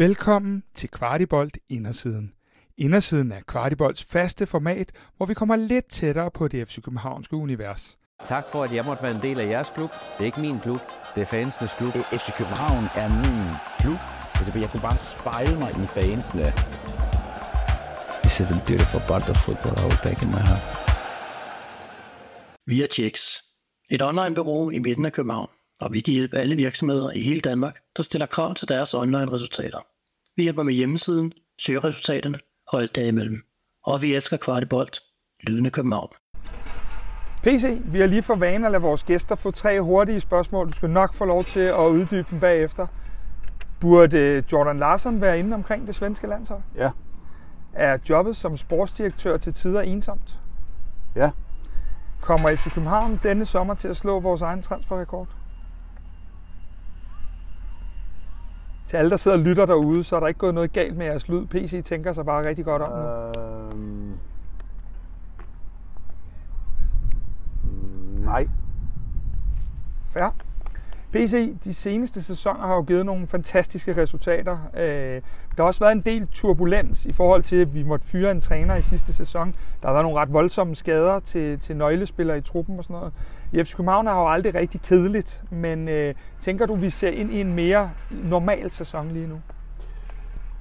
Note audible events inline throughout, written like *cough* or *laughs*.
Velkommen til Kvartibolt Indersiden. Indersiden er Kvartibolts faste format, hvor vi kommer lidt tættere på det FC Københavnske univers. Tak for, at jeg måtte være en del af jeres klub. Det er ikke min klub, det er fansenes klub. FC København er min klub. Altså, jeg kunne bare spejle mig i fansene. This is the beautiful part of football I will take in my heart. Vi er Checks, et online-bureau i midten af København, og vi kan hjælpe alle virksomheder i hele Danmark, der stiller krav til deres online-resultater. Vi hjælper med hjemmesiden, søgeresultaterne og alt derimellem. Og vi elsker Kvartibolt, lydende København. PC, vi har lige for vane at lade vores gæster få tre hurtige spørgsmål. Du skal nok få lov til at uddybe dem bagefter. Burde Jordan Larsson være inde omkring det svenske landshold? Ja. Er jobbet som sportsdirektør til tider ensomt? Ja. Kommer FC København denne sommer til at slå vores egen transferrekord? Til alle, der sidder og lytter derude, så er der ikke gået noget galt med jeres lyd. PC tænker sig bare rigtig godt om nu. Øhm... Nej. Fair. PC, de seneste sæsoner har jo givet nogle fantastiske resultater. Øh, der har også været en del turbulens i forhold til, at vi måtte fyre en træner i sidste sæson. Der har været nogle ret voldsomme skader til, til nøglespillere i truppen og sådan noget. I FC København har jo aldrig rigtig kedeligt, men øh, tænker du, vi ser ind i en mere normal sæson lige nu?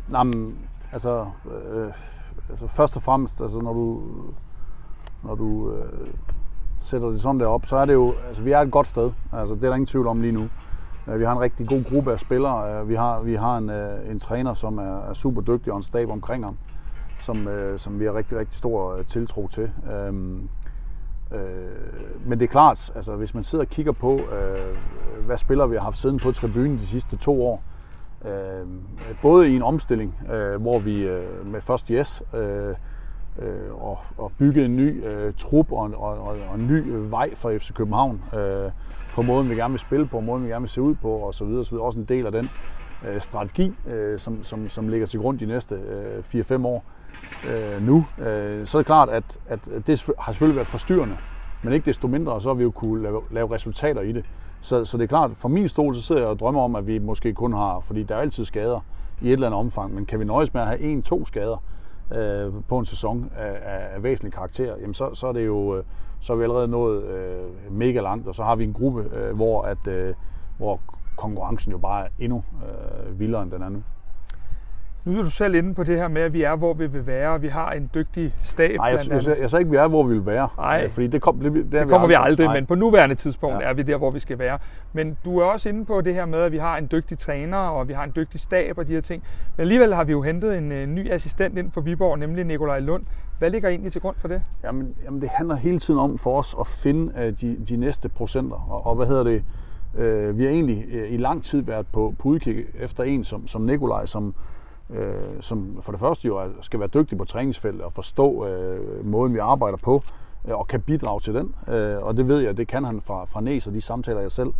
Nej, men, altså, øh, altså først og fremmest, altså når du, når du øh, sætter det sådan der op, så er det jo, altså vi er et godt sted. Altså det er der ingen tvivl om lige nu. Øh, vi har en rigtig god gruppe af spillere. Øh, vi har, vi har en, øh, en træner, som er, er super dygtig og en stab omkring ham, som, som vi har rigtig, rigtig stor tiltro til. Øhm, Øh, men det er klart, altså hvis man sidder og kigger på, øh, hvad spillere vi har haft siden på tribunen de sidste to år, øh, både i en omstilling, øh, hvor vi øh, med først Yes, øh, øh, og, og bygge en ny øh, trup og, og, og, og en ny vej for FC København øh, på måden, vi gerne vil spille på, måden, vi gerne vil se ud på og så videre, så videre. Også en del af den øh, strategi, øh, som, som, som ligger til grund de næste øh, 4-5 år øh, nu. Øh, så er det klart, at, at det har selvfølgelig været forstyrrende, men ikke desto mindre, så har vi jo kunne lave, lave resultater i det. Så, så det er klart, for min stol, så sidder jeg og drømmer om, at vi måske kun har, fordi der er altid skader i et eller andet omfang, men kan vi nøjes med at have en, to skader, øh, på en sæson af, af væsentlig karakter, jamen så, så er det jo øh, så er vi allerede nået øh, mega langt, og så har vi en gruppe, øh, hvor, at, øh, hvor konkurrencen jo bare er endnu øh, vildere end den er nu. Nu er du selv inde på det her med, at vi er, hvor vi vil være, og vi har en dygtig stab. Nej, jeg, jeg, jeg, jeg sagde ikke, vi er, hvor vi vil være. Nej, fordi det, kom, det, det, det kommer vi aldrig, vi aldrig men på nuværende tidspunkt ja. er vi der, hvor vi skal være. Men du er også inde på det her med, at vi har en dygtig træner, og vi har en dygtig stab og de her ting. Men alligevel har vi jo hentet en, en ny assistent ind for Viborg, nemlig Nikolaj Lund. Hvad ligger egentlig til grund for det? Jamen, jamen det handler hele tiden om for os at finde uh, de, de næste procenter. Og, og hvad hedder det? Uh, vi har egentlig uh, i lang tid været på, på udkig efter en som, som Nikolaj, som øh, som for det første jo skal være dygtig på træningsfeltet og forstå øh, måden, vi arbejder på, øh, og kan bidrage til den. Øh, og det ved jeg, det kan han fra, fra Næs og de samtaler, jeg selv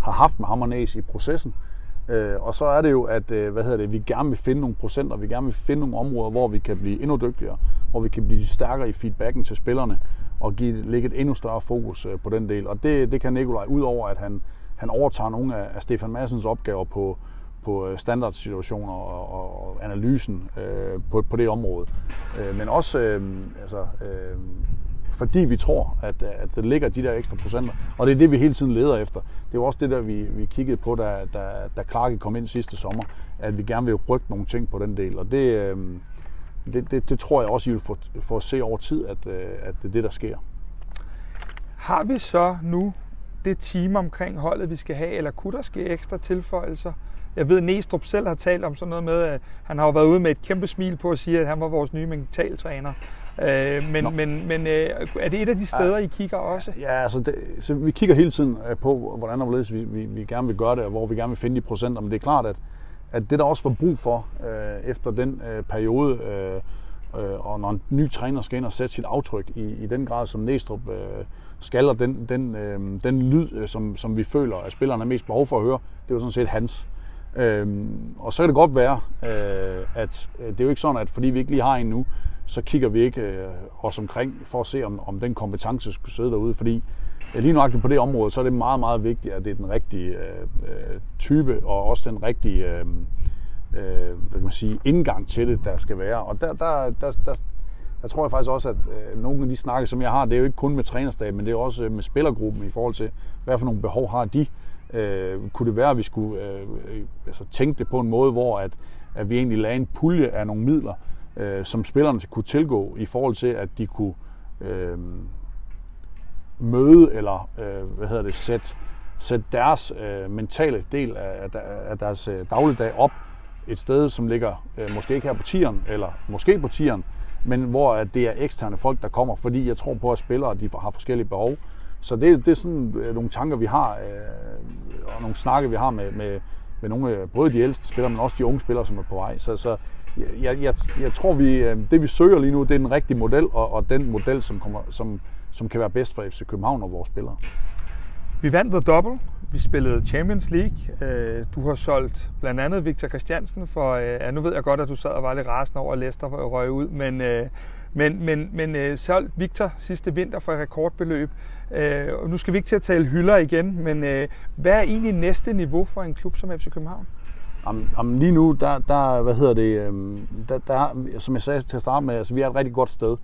har haft med ham og Næs i processen. Øh, og så er det jo, at øh, hvad hedder det, vi gerne vil finde nogle procenter, vi gerne vil finde nogle områder, hvor vi kan blive endnu dygtigere, hvor vi kan blive stærkere i feedbacken til spillerne, og give, lægge et endnu større fokus øh, på den del. Og det, det kan Nikolaj, ud over at han, han overtager nogle af, af Stefan Massens opgaver på, på øh, standardsituationer og, og, og analysen øh, på, på det område. Øh, men også øh, altså, øh, fordi vi tror, at, at der ligger de der ekstra procenter. Og det er det, vi hele tiden leder efter. Det var også det, der vi, vi kiggede på, da, da, da Clarke kom ind sidste sommer, at vi gerne vil rykke nogle ting på den del. Og det, øh, det, det, det tror jeg også, I vil få, få at se over tid, at, øh, at det er det, der sker. Har vi så nu det team omkring holdet, vi skal have, eller kunne der ske ekstra tilføjelser? Jeg ved, at Næstrup selv har talt om sådan noget med, at han har jo været ude med et kæmpe smil på at sige, at han var vores nye mentaltræner. Øh, men men, men øh, er det et af de steder, ja, I kigger også? Ja, altså det, så vi kigger hele tiden øh, på, hvordan og hvorledes vi, vi, vi gerne vil gøre det, og hvor vi gerne vil finde de procenter. Men det er klart, at, at det der også var brug for øh, efter den øh, periode, øh, øh, og når en ny træner skal ind og sætte sit aftryk i, i den grad, som Næstrup øh, skal, og den, den, øh, den lyd, øh, som, som vi føler, at spillerne har mest behov for at høre, det jo sådan set hans. Øhm, og så kan det godt være, øh, at øh, det er jo ikke sådan, at fordi vi ikke lige har en nu, så kigger vi ikke øh, os omkring for at se, om, om den kompetence skulle sidde derude. Fordi øh, lige nøjagtigt på det område, så er det meget, meget vigtigt, at det er den rigtige øh, øh type, og også den rigtige, øh, øh, man sige, indgang til det, der skal være. Og der, der, der, der, der tror jeg faktisk også, at øh, nogle af de snakke, som jeg har, det er jo ikke kun med trænerstaben, men det er også øh, med spillergruppen i forhold til, hvad for nogle behov har de. Øh, kunne det være, at vi skulle øh, altså, tænke det på en måde, hvor at, at vi egentlig lagde en pulje af nogle midler, øh, som spillerne kunne tilgå i forhold til, at de kunne øh, møde eller øh, hvad hedder det, sætte, sætte deres øh, mentale del af, af deres øh, dagligdag op et sted, som ligger øh, måske ikke her på tieren, eller måske på tieren, men hvor at det er eksterne folk, der kommer, fordi jeg tror på, at spillere de har forskellige behov. Så det, det er sådan øh, nogle tanker, vi har, øh, og nogle snakke, vi har med, med, med nogle, øh, både de ældste spillere, men også de unge spillere, som er på vej. Så, så jeg, jeg, jeg tror, vi, øh, det vi søger lige nu, det er den rigtige model, og, og den model, som, kommer, som, som kan være bedst for FC København og vores spillere. Vi vandt The Double. Vi spillede Champions League. Øh, du har solgt blandt andet Victor Christiansen for, ja, nu ved jeg godt, at du sad og var lidt rasende over, at Leicester røg ud, men, men, men, men øh, solgt Victor sidste vinter for et rekordbeløb. Øh, og nu skal vi ikke til at tale hylder igen, men øh, hvad er egentlig næste niveau for en klub som FC København? Om, om lige nu, der, der, hvad hedder det, øhm, der, der, som jeg sagde til at starte med, altså vi er et rigtig godt sted.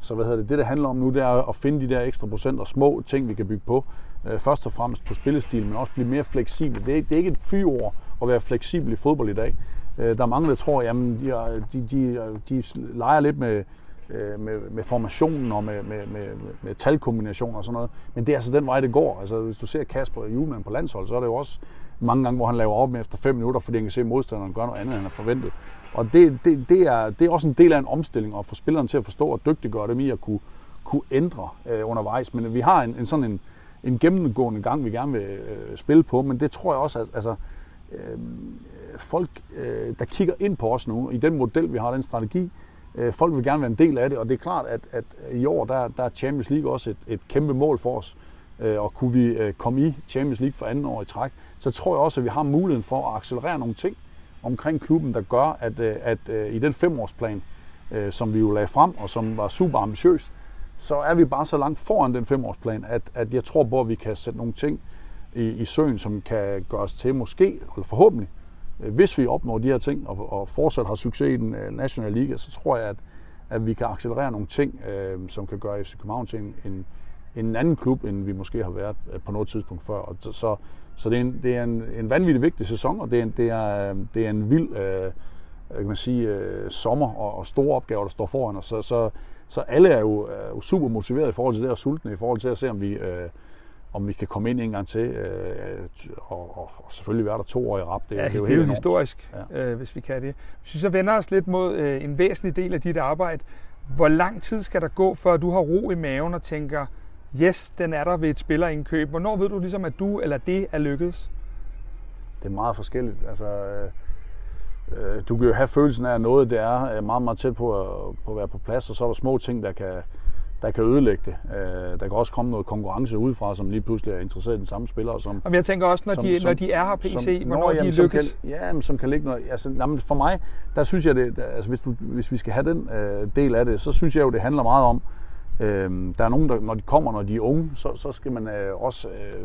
Så hvad hedder det, det, det handler om nu, det er at finde de der ekstra procent og små ting, vi kan bygge på. Øh, først og fremmest på spillestil, men også blive mere fleksibel. Det er, det er ikke et fyord at være fleksibel i fodbold i dag. Øh, der er mange, der tror, at de, de, de, de leger lidt med, øh, med, med formationen og med, med, med, med talkombinationer og sådan noget. Men det er altså den vej, det går. Altså, hvis du ser Kasper Julemand på landshold, så er det jo også mange gange, hvor han laver op med efter 5 minutter, fordi han kan se, at modstanderen gør noget andet, end han har forventet. Og det, det, det, er, det er også en del af en omstilling, at få spilleren til at forstå og dygtiggøre dem i at kunne, kunne ændre øh, undervejs. Men vi har en, en sådan en, en gennemgående gang, vi gerne vil øh, spille på, men det tror jeg også, at altså, øh, folk, øh, der kigger ind på os nu, i den model, vi har, den strategi, øh, folk vil gerne være en del af det, og det er klart, at, at i år, der, der er Champions League også et, et kæmpe mål for os, øh, og kunne vi øh, komme i Champions League for anden år i træk, så tror jeg også, at vi har muligheden for at accelerere nogle ting omkring klubben, der gør, at, øh, at øh, i den femårsplan, øh, som vi jo lagde frem, og som var super ambitiøs, så er vi bare så langt foran den femårsplan, at, at jeg tror på, at vi kan sætte nogle ting i, i søen, som kan gøre os til måske, eller forhåbentlig, Øh, hvis vi opnår de her ting og, og fortsat har succes i den øh, nationale liga, så tror jeg, at, at vi kan accelerere nogle ting, øh, som kan gøre FC København til en, en, en anden klub, end vi måske har været øh, på noget tidspunkt før. Og så, så det er, en, det er en, en vanvittig vigtig sæson, og det er en, det er, det er en vild øh, kan man sige, øh, sommer og, og store opgaver, der står foran os. Så, så, så alle er jo, er jo super motiveret i forhold til det, og sultne i forhold til at se, om vi, øh, om vi kan komme ind en gang til, øh, og, og, og selvfølgelig være der to år i rap. Det, ja, det er jo, det er jo historisk, ja. øh, hvis vi kan det. Hvis vi så vender os lidt mod øh, en væsentlig del af dit arbejde, hvor lang tid skal der gå, før du har ro i maven og tænker, yes, den er der ved et spillerindkøb. Hvornår ved du ligesom, at du eller det er lykkedes? Det er meget forskelligt. Altså, øh, øh du kan jo have følelsen af, at noget det er meget, meget tæt på at, på at være på plads, og så er der små ting, der kan, der kan ødelægge det. Øh, der kan også komme noget konkurrence udefra, som lige pludselig er interesseret i den samme spiller. Som, og jeg tænker også, når, som, de, som, når de er her PC, som, hvornår når, jamen, de lykkes? Kan, ja, men som kan ligge noget. Altså, jamen, for mig, der synes jeg, det, altså, hvis, du, hvis vi skal have den øh, del af det, så synes jeg jo, det handler meget om, øh, der er nogen, der, når de kommer, når de er unge, så, så skal man øh, også øh,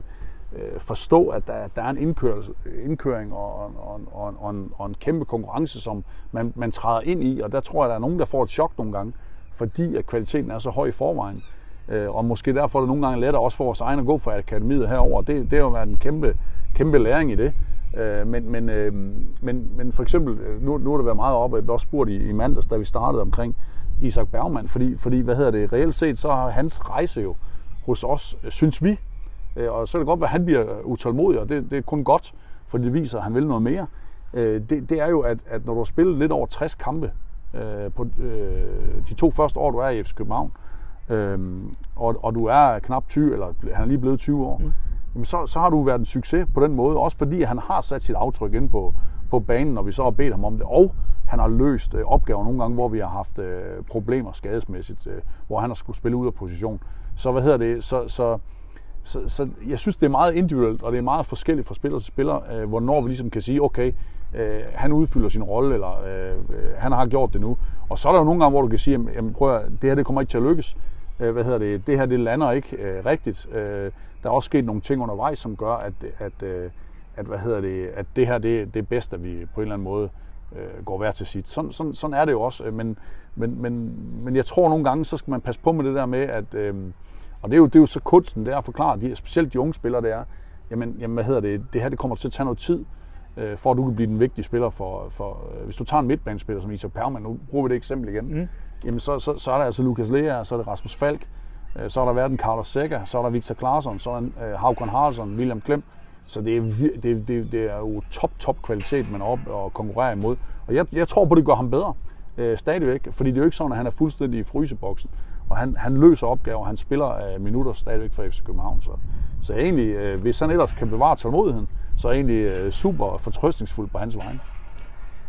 øh forstå, at der, der er en indkør, indkøring og, og, og, og, en, og en kæmpe konkurrence, som man, man træder ind i, og der tror jeg, der er nogen, der får et chok nogle gange fordi at kvaliteten er så høj i forvejen. Øh, og måske derfor er det nogle gange lettere også for vores egne at gå fra akademiet herover. Det, det har jo været en kæmpe, kæmpe læring i det. Øh, men, men, øh, men, men for eksempel, nu, nu har det været meget op, og jeg blev også spurgt i, i mandags, da vi startede omkring Isak Bergman, fordi, fordi hvad hedder det, reelt set, så har hans rejse jo hos os, synes vi, og så er det godt, at han bliver utålmodig, og det, det er kun godt, for det viser, at han vil noget mere. Det, det er jo, at, at når du har spillet lidt over 60 kampe, øh, på øh, de to første år, du er i FC København, øh, og, og du er knap 20, eller han er lige blevet 20 år, mm. jamen så, så har du været en succes på den måde, også fordi han har sat sit aftryk ind på, på banen, når vi så har bedt ham om det, og han har løst øh, opgaver nogle gange, hvor vi har haft øh, problemer skadesmæssigt, øh, hvor han har skulle spille ud af position. Så hvad hedder det, så, så så, så jeg synes, det er meget individuelt, og det er meget forskelligt fra spiller til spiller, øh, hvornår vi ligesom kan sige, okay, øh, han udfylder sin rolle, eller øh, han har gjort det nu. Og så er der jo nogle gange, hvor du kan sige, jamen, prøv at, det her det kommer ikke til at lykkes. Øh, hvad hedder det? Det her det lander ikke øh, rigtigt. Øh, der er også sket nogle ting undervejs, som gør, at, at, øh, at, hvad hedder det, at det her det, det er bedst, at vi på en eller anden måde øh, går hver til sit. Sådan, sådan, sådan er det jo også, øh, men, men, men, men jeg tror nogle gange, så skal man passe på med det der med, at, øh, og det er, jo, det er jo så kunsten, det er at forklare, de, specielt de unge spillere, det er, jamen, jamen hvad hedder det, det her det kommer til at tage noget tid, øh, for at du kan blive den vigtige spiller for, for øh, hvis du tager en midtbanespiller som Isa Perman, nu bruger vi det eksempel igen, mm. jamen så, så, så er der altså Lukas Lea, så er det Rasmus Falk, øh, så har der været en Carlos Sækker, så er der Victor Claesson, så er der øh, Havkon Haraldsson, William Klem, så det er, det, det, det er jo top, top kvalitet, man er op og konkurrerer imod. Og jeg, jeg tror på, det gør ham bedre øh, stadigvæk, fordi det er jo ikke sådan, at han er fuldstændig i fryseboksen. Og han, han løser opgaver, han spiller øh, minutter stadigvæk for FC København. Så, så egentlig, øh, hvis han ellers kan bevare tålmodigheden, så egentlig øh, super fortrøstningsfuld på hans vegne.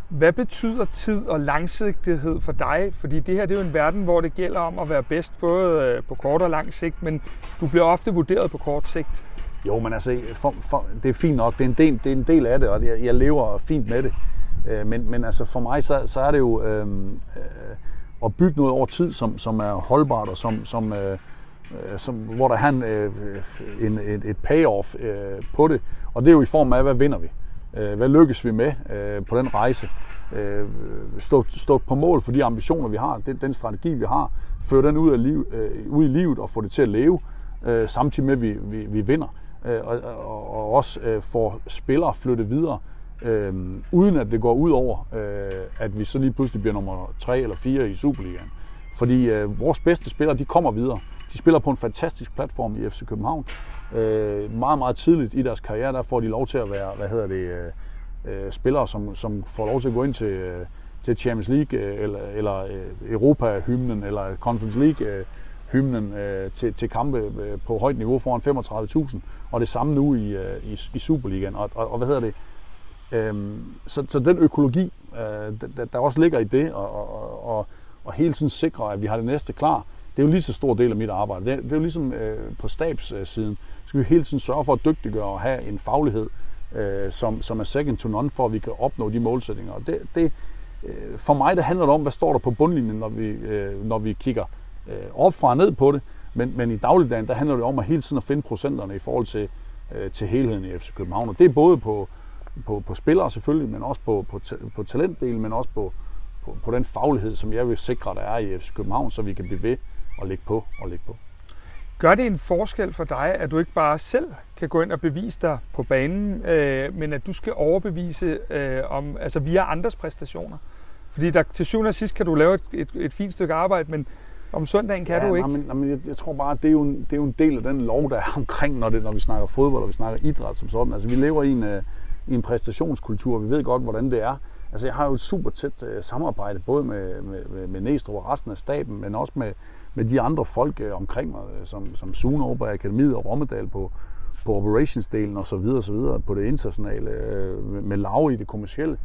Hvad betyder tid og langsigtighed for dig? Fordi det her det er jo en verden, hvor det gælder om at være bedst både øh, på kort og lang sigt, men du bliver ofte vurderet på kort sigt. Jo, men altså, for, for, det er fint nok. Det er en del, det er en del af det, og jeg, jeg lever fint med det. Øh, men, men altså for mig, så, så er det jo øh, øh, at bygge noget over tid, som, som er holdbart, og som, som, øh, øh som, hvor der er en, øh, øh, en, et, et payoff øh, på det. Og det er jo i form af, hvad vinder vi? Øh, hvad lykkes vi med øh, på den rejse? Øh, stå, stå på mål for de ambitioner, vi har, den, den strategi, vi har, føre den ud, af liv, øh, ud i livet og få det til at leve, øh, samtidig med, at vi, vi, vi vinder. Øh, og, og, og også øh, får spillere flyttet videre, øh, uden at det går ud over, øh, at vi så lige pludselig bliver nummer 3 eller 4 i Superligaen. Fordi øh, vores bedste spillere, de kommer videre. De spiller på en fantastisk platform i FC København. Øh, meget, meget tidligt i deres karriere, der får de lov til at være, hvad hedder det, øh, øh, spillere, som, som får lov til at gå ind til, øh, til Champions League, øh, eller, eller øh, Europa-hymnen, eller Conference League, øh, hymnen øh, til, til kampe øh, på højt niveau foran 35.000, og det samme nu i, øh, i, i Superligaen. Og, og, og hvad hedder det? Øhm, så, så den økologi, øh, der, der også ligger i det, og, og, og, og hele tiden sikre, at vi har det næste klar, det er jo lige så stor del af mit arbejde. Det, det er jo ligesom øh, på stabssiden, så skal vi hele tiden sørge for at dygtiggøre og have en faglighed, øh, som, som er second to none, for at vi kan opnå de målsætninger. Og det, det, øh, for mig, det handler det om, hvad står der på bundlinjen, når vi, øh, når vi kigger øh, op fra og ned på det. Men, men i dagligdagen, der handler det om at hele tiden at finde procenterne i forhold til, øh, til helheden i FC København. Og det er både på, på, på spillere selvfølgelig, men også på, på, på talentdelen, men også på, på, på den faglighed, som jeg vil sikre, der er i FC København, så vi kan blive ved og lægge på og lægge på. Gør det en forskel for dig, at du ikke bare selv kan gå ind og bevise dig på banen, øh, men at du skal overbevise øh, om, altså via andres præstationer? Fordi der, til syvende og sidst kan du lave et, et, et fint stykke arbejde, men om søndagen kan ja, du ikke. Nej, men, nej, men jeg, jeg tror bare, at det er, jo en, det er jo en del af den lov, der er omkring, når, det, når vi snakker fodbold og vi snakker idræt som sådan. Altså vi lever i en, uh, i en præstationskultur, vi ved godt, hvordan det er. Altså jeg har jo et super tæt øh, samarbejde, både med, med, med, Næstrup og resten af staben, men også med, med de andre folk øh, omkring mig, øh, som, som Sune over på Akademiet og Rommedal på, på operationsdelen og så videre, og så videre på det internationale, med, med lav i det kommercielle.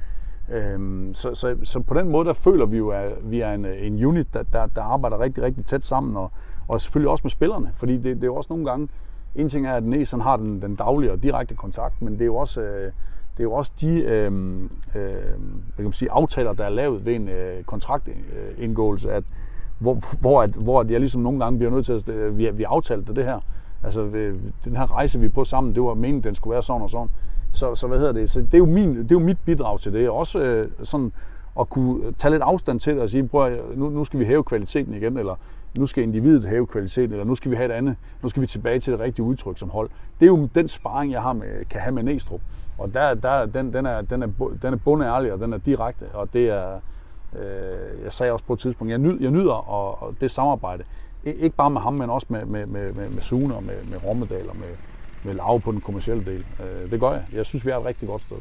Øhm, så, så, så på den måde, der føler vi jo, at vi er en, en unit, der, der, der arbejder rigtig, rigtig tæt sammen, og, og selvfølgelig også med spillerne, fordi det, det er jo også nogle gange, en ting er, at Næsen har den, den daglige og direkte kontakt, men det er jo også, øh, det er jo også de øh, øh, kan man sige, aftaler, der er lavet ved en øh, kontraktindgåelse, at, hvor, hvor, at, hvor at jeg ligesom nogle gange bliver nødt til at, øh, vi, vi aftalte det her, altså øh, den her rejse, vi er på sammen, det var meningen, den skulle være sådan og sådan. Så, så hvad hedder det? Så det er jo, min, det er jo mit bidrag til det. Også øh, sådan at kunne tage lidt afstand til det og sige, prøv at, nu, nu skal vi hæve kvaliteten igen, eller nu skal individet hæve kvaliteten, eller nu skal vi have et andet, nu skal vi tilbage til det rigtige udtryk som hold. Det er jo den sparring, jeg har med, kan have med Næstrup. Og der, der, den, den, er, den, er, den er bundærlig, og den er direkte, og det er, øh, jeg sagde også på et tidspunkt, jeg, nyd, jeg nyder og, og det samarbejde. Ikke bare med ham, men også med, med, med, med, med Sune og med, med Rommedal og med, med lav på den kommercielle del. Øh, det gør jeg. Jeg synes, vi er et rigtig godt sted.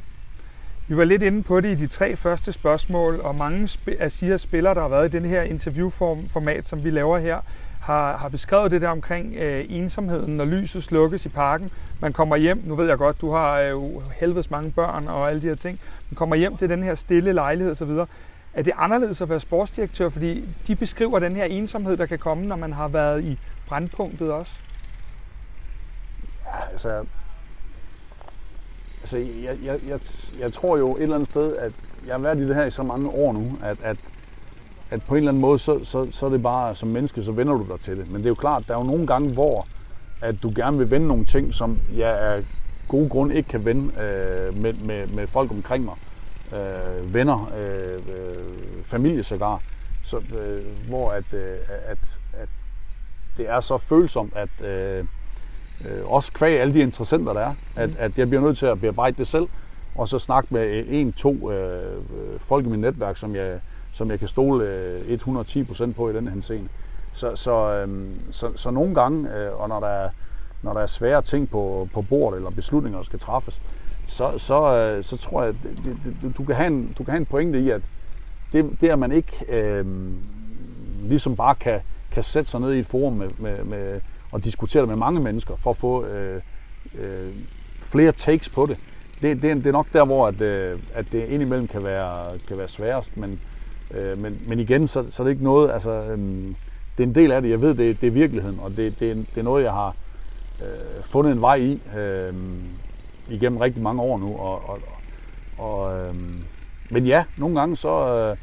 Vi var lidt inde på det i de tre første spørgsmål, og mange af siger spillere, der har været i den her interviewformat, som vi laver her, har, har beskrevet det der omkring øh, ensomheden, når lyset slukkes i parken. Man kommer hjem, nu ved jeg godt, du har øh, helvedes mange børn og alle de her ting. Man kommer hjem til den her stille lejlighed osv. Er det anderledes at være sportsdirektør, fordi de beskriver den her ensomhed, der kan komme, når man har været i brandpunktet også? Ja, altså... Altså, jeg, jeg, jeg, jeg tror jo et eller andet sted, at jeg har været i det her i så mange år nu, at, at, at på en eller anden måde, så, så, så er det bare, som menneske, så vender du dig til det. Men det er jo klart, der er jo nogle gange, hvor at du gerne vil vende nogle ting, som jeg af gode grunde ikke kan vende øh, med, med, med folk omkring mig. øh, venner, øh, øh, familie sågar, så, øh, hvor at, øh, at, at det er så følsomt, at øh, øh, også kvæg alle de interessenter, der er, at, at jeg bliver nødt til at bearbejde det selv, og så snakke med en, to øh, folk i mit netværk, som jeg, som jeg kan stole øh, 110% på i den her scene. Så, så, øh, så, så nogle gange, øh, og når der er, når der er svære ting på, på bordet, eller beslutninger, der skal træffes, så, så, øh, så tror jeg, at det, det, du, kan have en, du kan have en pointe i, at det, det at man ikke øh, ligesom bare kan, kan sætte sig ned i et forum med, med, med, og diskutere det med mange mennesker, for at få øh, øh, flere takes på det, det, det, det er nok der, hvor at, øh, at det indimellem kan være, kan være sværest, men, øh, men, men igen, så, så er det ikke noget, altså, øh, det er en del af det, jeg ved, det, det er virkeligheden, og det, det, det er noget, jeg har øh, fundet en vej i øh, igennem rigtig mange år nu, og, og, og øh, men ja, nogle gange så, øh,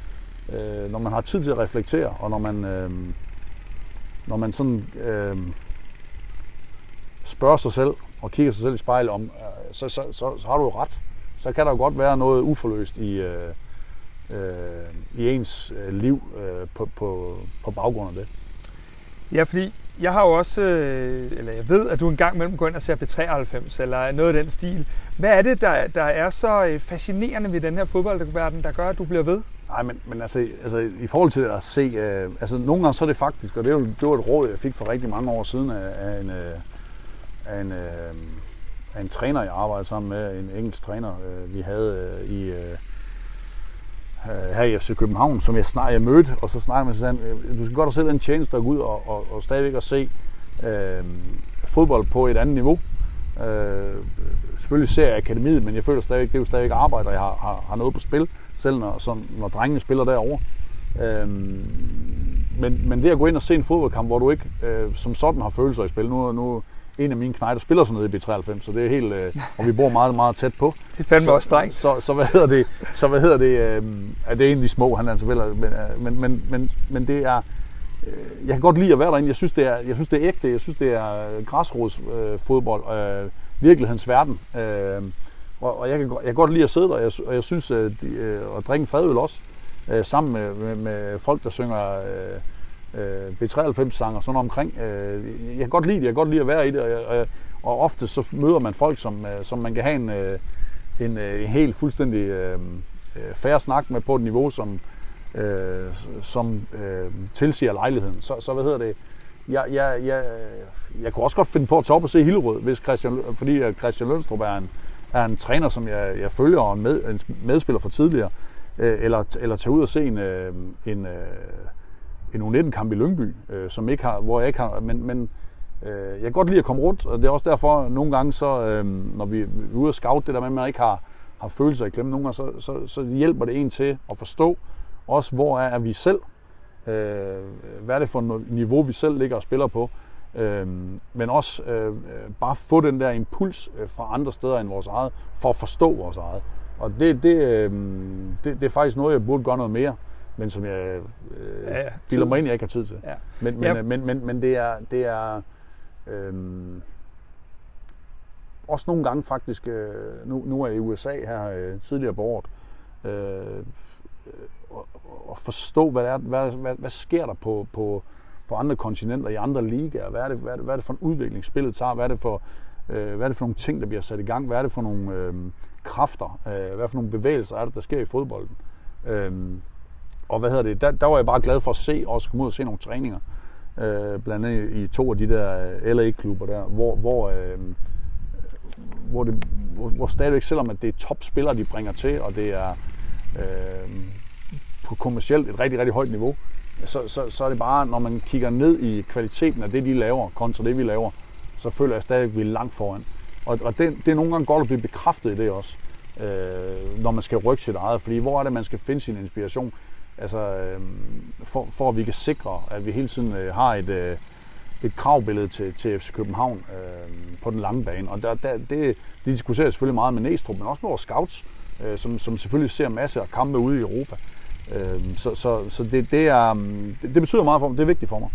øh, når man har tid til at reflektere, og når man, øh, når man sådan øh, spørger sig selv, og kigger sig selv i spejlet om, øh, så, så, så, så har du jo ret. Så kan der jo godt være noget uforløst i, øh, øh, i ens øh, liv øh, på, på, på baggrund af det. Ja, fordi jeg har jo også, øh, eller jeg ved, at du engang imellem går ind og ser B93, eller noget af den stil. Hvad er det, der, der er så øh, fascinerende ved den her fodboldverden, der gør, at du bliver ved? Nej, men, men altså, altså, i forhold til at se, øh, altså nogle gange så er det faktisk, og det, jo, det var et råd, jeg fik for rigtig mange år siden af, af en, øh, af en, øh, af en træner, jeg arbejdede sammen med, en engelsk træner, øh, vi havde øh, i, øh, Øh, her i FC København, som jeg snart jeg mødte, og så snakkede med sådan, øh, du skal godt selv en tjeneste at gå ud og, og, og stadigvæk at se øh, fodbold på et andet niveau. Øh, selvfølgelig ser jeg akademiet, men jeg føler stadigvæk, det er jo stadigvæk arbejde, og jeg har, har, har noget på spil, selv når, som, når drengene spiller derovre. Øh, men, men det at gå ind og se en fodboldkamp, hvor du ikke øh, som sådan har følelser i spil, nu, nu en af mine knejder spiller sådan noget i B93, så det er helt, øh, og vi bor meget, meget tæt på. *laughs* Det er fandme så, også strengt. Så, så, hvad hedder det, så hvad hedder det, øh, er det de små, han altså spiller, men, øh, men, men, men, men det er, øh, jeg kan godt lide at være derinde, jeg synes det er, jeg synes det er ægte, jeg synes det er græsrods øh, fodbold, øh, virkelighedens verden, øh, og, og jeg, kan, jeg kan godt lide at sidde der, og jeg, og jeg synes, at, øh, at drikke en fadøl også, øh, sammen med, med, med folk, der synger øh, øh, B93-sanger, sådan omkring. Øh, jeg kan godt lide det, jeg kan godt lide at være i det, og, og, og ofte så møder man folk, som, øh, som man kan have en, øh, en, øh, en helt fuldstændig øh, færre snak med på et niveau, som, øh, som øh, tilsiger lejligheden. Så, så hvad hedder det? Jeg, jeg, jeg, jeg kunne også godt finde på at tage op og se Hillerød, hvis Christian, fordi Christian Lønstrup er en, er en træner, som jeg, jeg følger, og en, med, en medspiller for tidligere, øh, eller, eller tage ud og se en, øh, en, øh, en U19-kamp i Lyngby, øh, som ikke har, hvor jeg ikke har, men, men øh, jeg kan godt lide at komme rundt, og det er også derfor, at nogle gange, så, øh, når vi, vi er ude og scout det der med, at man ikke har, har følelser i klemme, nogle gange, så, så, så hjælper det en til at forstå også, hvor er, er vi selv, øh, hvad er det for et niveau, vi selv ligger og spiller på, øh, men også øh, bare få den der impuls øh, fra andre steder end vores eget, for at forstå vores eget. Og det, det, øh, det, det er faktisk noget, jeg burde gøre noget mere men som jeg øh, ja, ja, bilder mig ind, jeg ikke har tid til. Ja. Men, men, ja. men, men, men det er, det er øhm, også nogle gange faktisk, øh, nu, nu er jeg i USA her øh, tidligere på året, øh, og, og forstå, hvad, er, hvad, hvad, hvad sker der på, på, på andre kontinenter, i andre ligaer, hvad er det, hvad er det, hvad er det for en udvikling spillet tager, hvad er det for, øh, hvad er det for nogle ting, der bliver sat i gang, hvad er det for nogle øh, kræfter, øh, hvad er det for nogle bevægelser er det, der sker i fodbolden. Øh, og hvad hedder det, der, der var jeg bare glad for at se, også komme ud og se nogle træninger. Øh, blandt andet i to af de der øh, LA-klubber der, hvor, hvor, øh, hvor, det, hvor, hvor stadigvæk, selvom at det er topspillere, de bringer til, og det er øh, på kommercielt et rigtig, rigtig højt niveau, så, så, så er det bare, når man kigger ned i kvaliteten af det, de laver, kontra det, vi laver, så føler jeg stadigvæk, at vi er langt foran. Og, og det, det er nogle gange godt at blive bekræftet i det også, øh, når man skal rykke sit eget. Fordi hvor er det, man skal finde sin inspiration? Altså, øh, for, for at vi kan sikre, at vi hele tiden øh, har et, øh, et kravbillede til, til FC København øh, på den lange bane. Og der, der, det, det diskuterer selvfølgelig meget med Næstrup, men også med vores scouts, øh, som, som selvfølgelig ser masser af kampe ude i Europa. Øh, så så, så det, det, er, øhm, det, det betyder meget for mig. Det er vigtigt for mig.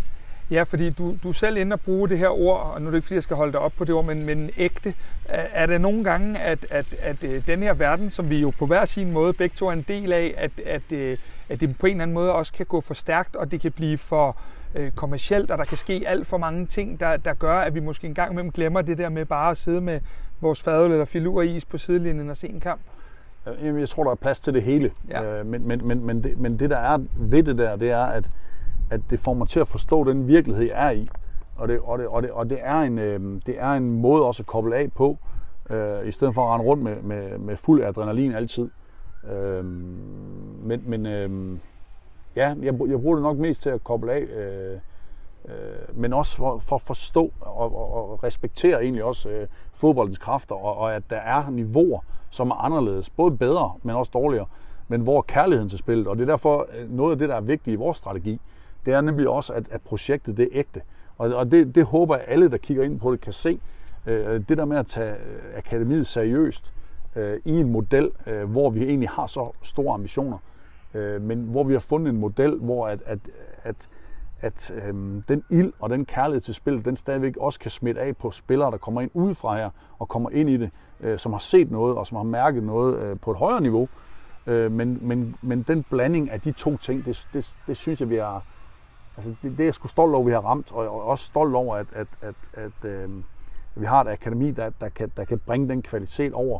Ja, fordi du, du er selv inde og bruge det her ord, og nu er det ikke fordi, jeg skal holde dig op på det ord, men, men ægte. Er, er det nogle gange, at, at, at, at den her verden, som vi jo på hver sin måde begge to er en del af, at, at, at, at det på en eller anden måde også kan gå for stærkt, og det kan blive for øh, kommercielt, og der kan ske alt for mange ting, der, der gør, at vi måske en gang imellem glemmer det der med bare at sidde med vores fadøl eller filur is på sidelinjen og se en kamp? Jamen, Jeg tror, der er plads til det hele. Ja. Øh, Men, men, men, men, det, men det, der er ved det der, det er, at, at det får mig til at forstå den virkelighed, jeg er i. Og det, og det, og det, og det, er, en, øh, det er en måde også at koble af på, øh, i stedet for at rende rundt med, med, med fuld adrenalin altid. Øh, men men øh, ja, jeg, jeg bruger det nok mest til at koble af, øh, øh, men også for, for at forstå og, og, og respektere egentlig også øh, fodboldens kræfter, og, og at der er niveauer, som er anderledes, både bedre, men også dårligere, men hvor kærligheden til spillet, og det er derfor øh, noget af det, der er vigtigt i vores strategi, det er nemlig også, at, at projektet det er ægte. Og, og det, det håber jeg, alle, der kigger ind på det, kan se. Øh, det der med at tage øh, akademiet seriøst øh, i en model, øh, hvor vi egentlig har så store ambitioner, øh, men hvor vi har fundet en model, hvor at, at, at, at øh, den ild og den kærlighed til spillet, den stadigvæk også kan smitte af på spillere, der kommer ind udefra her og kommer ind i det, øh, som har set noget og som har mærket noget øh, på et højere niveau. Øh, men, men, men den blanding af de to ting, det, det, det synes jeg, vi har, altså det, det er jeg sgu stolt over, vi har ramt, og jeg er også stolt over, at, at, at, at øh, vi har et akademi, der, der, kan, der kan bringe den kvalitet over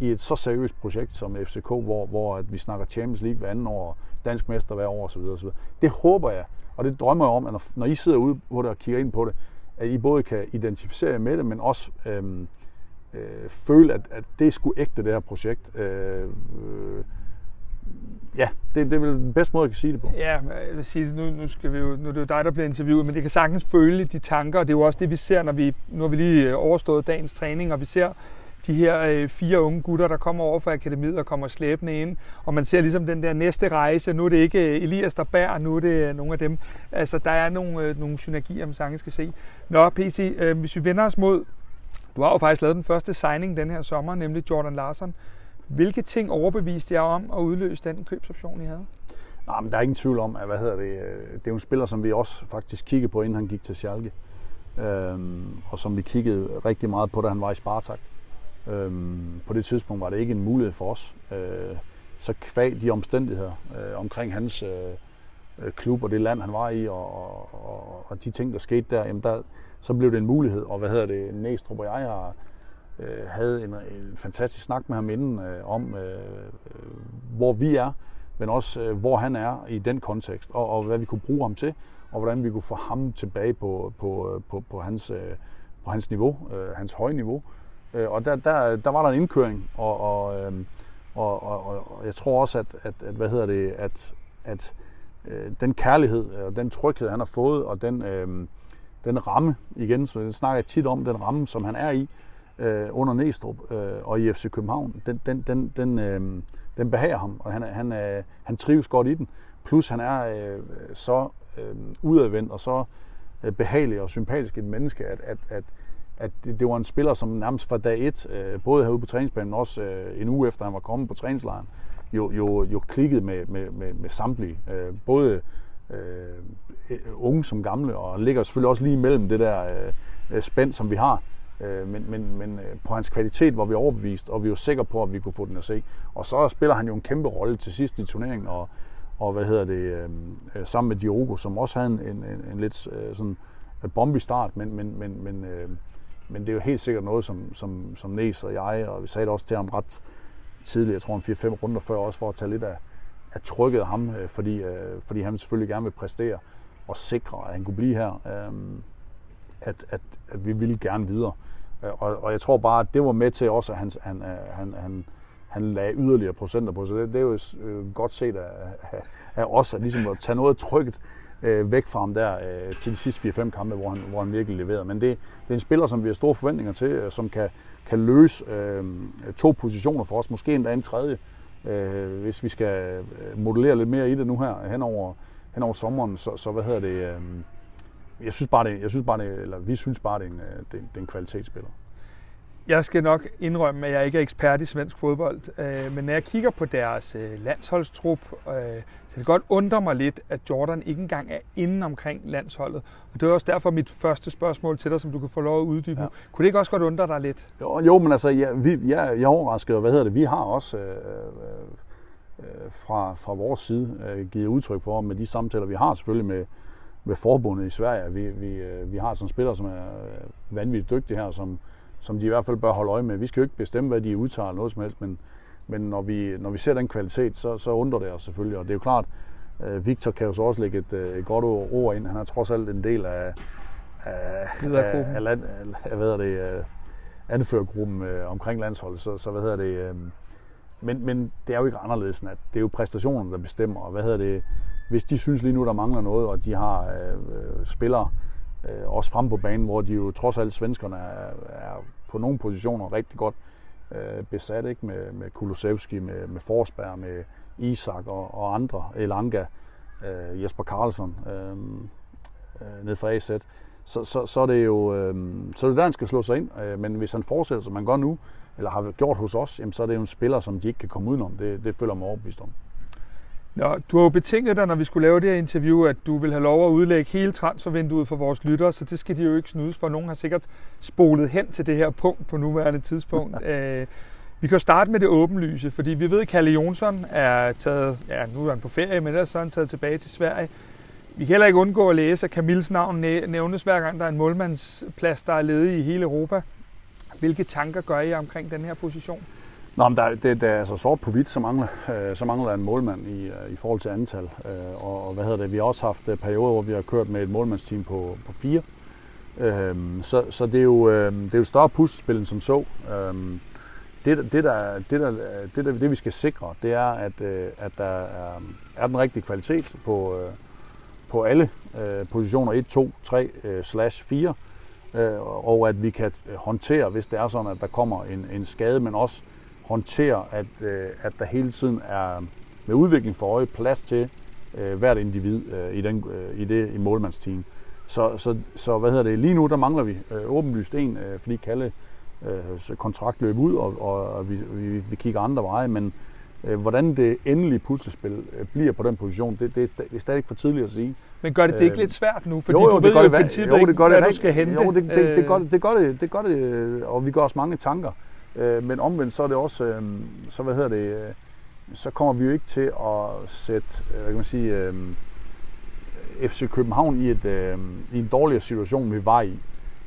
i et så seriøst projekt som FCK, hvor, hvor at vi snakker Champions League hver anden år, dansk mester hver år osv. osv. Det håber jeg, og det drømmer jeg om, at når, når I sidder ude på det og kigger ind på det, at I både kan identificere jer med det, men også øh, øh, føle, at, at det er sgu ægte, det her projekt. Øh, øh, ja, det, det er vel den bedste måde, jeg kan sige det på. Ja, jeg vil sige, nu, nu, skal vi jo, nu er det jo dig, der bliver interviewet, men det kan sagtens føle de tanker, og det er jo også det, vi ser, når vi, nu har vi lige øh, overstået dagens træning, og vi ser de her øh, fire unge gutter, der kommer over fra akademiet og kommer slæbende ind, og man ser ligesom den der næste rejse, nu er det ikke øh, Elias, der bærer, nu er det øh, nogle af dem. Altså, der er nogle, øh, nogle synergier, man sagtens skal se. Nå, PC, øh, hvis vi vender os mod, du har jo faktisk lavet den første signing den her sommer, nemlig Jordan Larsen. Hvilke ting overbeviste jeg om at udløse den købsoption, I havde? Nej, men der er ingen tvivl om, at hvad hedder det, øh, det er jo en spiller, som vi også faktisk kiggede på, inden han gik til Schalke. Øhm, og som vi kiggede rigtig meget på, da han var i Spartak. Øhm, på det tidspunkt var det ikke en mulighed for os. Øh, så kvæg de omstændigheder øh, omkring hans øh, øh, klub og det land, han var i, og, og, og de ting, der skete der, jamen der, så blev det en mulighed. Og hvad hedder det, Næstrup og jeg har øh, havde en, en fantastisk snak med ham inden øh, om, øh, øh, hvor vi er, men også øh, hvor han er i den kontekst, og, og hvad vi kunne bruge ham til, og hvordan vi kunne få ham tilbage på, på, øh, på, på, hans, øh, på hans niveau, øh, hans høje niveau. Øh, og der, der, der var der en indkøring, og, og, øh, og, og, og jeg tror også, at, at, at hvad hedder det, at, at øh, den kærlighed og den tryghed, han har fået, og den, øh, den ramme, igen, så det snakker jeg tit om, den ramme, som han er i, øh, under Næstrup øh, og i FC København, den, den, den, den, øh, den behager ham, og han, han, øh, han trives godt i den. Plus han er øh, så øh, udadvendt og så øh, behagelig og sympatisk et menneske, at, at, at, at det, det var en spiller, som nærmest fra dag et, øh, både herude på træningsbanen, men også øh, en uge efter han var kommet på træningslejren, jo, jo, jo klikket med, med, med, med samtlige. Øh, både øh, unge som gamle, og ligger selvfølgelig også lige mellem det der øh, øh, spænd, som vi har. Øh, men, men, men øh, på hans kvalitet var vi overbevist, og vi var sikre på, at vi kunne få den at se. Og så spiller han jo en kæmpe rolle til sidst i turneringen, og, og hvad hedder det, øh, øh sammen med Diogo, som også havde en, en, en, en lidt øh, sådan øh, bombe start, men, men, men, men, øh, men det er jo helt sikkert noget, som, som, som Næs og jeg, og vi sagde det også til ham ret tidligt, jeg tror en 4-5 runder før, også for at tage lidt af, af trykket af ham, øh, fordi, øh, fordi han selvfølgelig gerne vil præstere og sikre, at han kunne blive her. Øh, at, at, at vi ville gerne videre. Øh, og, og jeg tror bare, at det var med til også, at han, han, øh, han, han, han lagde yderligere procenter på. Så det, det er jo øh, godt set af, af, af os, at, ligesom at tage noget af trykket øh, væk fra ham der øh, til de sidste 4-5 kampe, hvor han, hvor han virkelig leverede. Men det, det er en spiller, som vi har store forventninger til, øh, som kan, kan løse øh, to positioner for os, måske endda en tredje, øh, hvis vi skal modellere lidt mere i det nu her hen over, hen over sommeren. Så, så hvad hedder det... Øh, jeg synes bare, det, jeg synes bare det, eller vi synes bare, det er en, det, det er en kvalitetsspiller. Jeg skal nok indrømme, at jeg ikke er ekspert i svensk fodbold, øh, men når jeg kigger på deres øh, landsholdstrup, øh, så det godt undre mig lidt, at Jordan ikke engang er inde omkring landsholdet. Og det er også derfor mit første spørgsmål til dig, som du kan få lov at uddybe. Ja. Kunne det ikke også godt undre dig lidt? Jo, jo men altså, ja, vi, ja, jeg er overrasket, hvad hedder det, vi har også øh, øh, fra, fra vores side øh, givet udtryk for, med de samtaler, vi har selvfølgelig med, med forbundet i Sverige. Vi, vi, øh, vi har sådan spillere, som er øh, vanvittigt dygtige her, som, som de i hvert fald bør holde øje med. Vi skal jo ikke bestemme, hvad de udtager eller noget som helst, men, men når, vi, når vi ser den kvalitet, så, så undrer det os selvfølgelig. Og det er jo klart, øh, Victor kan jo så også lægge et, et godt ord ind. Han er trods alt en del af, af, af, af, land, af hvad det, anførergruppen øh, omkring landsholdet. Så, så hvad hedder det... Øh, men, men det er jo ikke anderledes end at det er jo præstationerne, der bestemmer. Og hvad hedder det, hvis de synes lige nu, der mangler noget, og de har øh, øh, spillere øh, også frem på banen, hvor de jo trods alt svenskerne er, er på nogle positioner rigtig godt øh, besat, ikke? Med, med Kulusevski, med, med Forsberg, med Isak og, og andre, Elanga, øh, Jesper Karlsson øh, øh, ned fra AZ, så, så, så er det jo øh, så er det der, han skal slå sig ind. Øh, men hvis han fortsætter, som man gør nu, eller har gjort hos os, jamen, så er det jo en spiller, som de ikke kan komme udenom. Det, det føler mig overbevist om. Nå, du har jo betinget dig, når vi skulle lave det her interview, at du vil have lov at udlægge hele transfervinduet for vores lyttere, så det skal de jo ikke snydes for. Nogen har sikkert spolet hen til det her punkt på nuværende tidspunkt. *laughs* øh, vi kan starte med det åbenlyse, fordi vi ved, at Kalle Jonsson er taget, ja, nu er han på ferie, men ellers er han taget tilbage til Sverige. Vi kan heller ikke undgå at læse, at Camilles navn nævnes hver gang, der er en målmandsplads, der er ledig i hele Europa. Hvilke tanker gør I omkring den her position? Nå, men der, det, der er altså sort på hvidt, så mangler, øh, så mangler der en målmand i, øh, i forhold til antal. Øh, og, og hvad hedder det, vi har også haft øh, perioder, hvor vi har kørt med et målmandsteam på, på fire. Øh, så, så det er jo øh, det er jo større puslespil end som så. Øh, det, det, der, det, der, det, der, det, vi skal sikre, det er, at, øh, at der er, er den rigtige kvalitet på, øh, på alle øh, positioner 1, 2, 3 øh, slash 4, øh, og at vi kan håndtere, hvis det er sådan, at der kommer en, en skade, men også håndtere, at, øh, at der hele tiden er med udvikling for øje plads til øh, hvert individ øh, i, den, øh, i det i målmandsteam. Så, så, så hvad hedder det? Lige nu der mangler vi øh, åbenlyst en, øh, fordi Kalle øh, kontrakt løb ud, og, og vi, vi, vi kigger andre veje, men øh, hvordan det endelige puslespil øh, bliver på den position, det, det, det er stadig for tidligt at sige. Men gør det det ikke øh, lidt svært nu? Fordi jo, jo, du ved jo i princippet jo, det gør ikke, hvad du skal hente. Jo, det, det, det, gør det, det, gør det, det gør det, og vi gør os mange tanker. Øh, men omvendt så er det også, øh, så hvad hedder det, øh, så kommer vi jo ikke til at sætte, øh, hvad kan man sige, øh, FC København i, et, øh, i en dårligere situation, vi var i.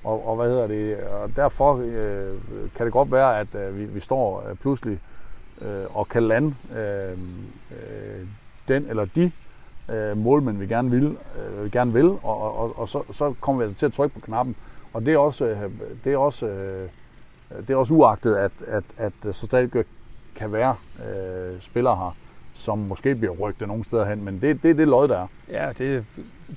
Og, og hvad hedder det, og derfor øh, kan det godt være, at øh, vi, vi står øh, pludselig øh, og kan lande øh, øh, den eller de øh, målmænd, vi gerne vil, øh, gerne vil og, og, og så, så kommer vi altså til at trykke på knappen. Og det er også, øh, det er også øh, Øh, det er også uagtet, at, at, at så stadig kan være øh, spillere her, som måske bliver rygtet nogle steder hen, men det, det er det lod, der er. Ja, det,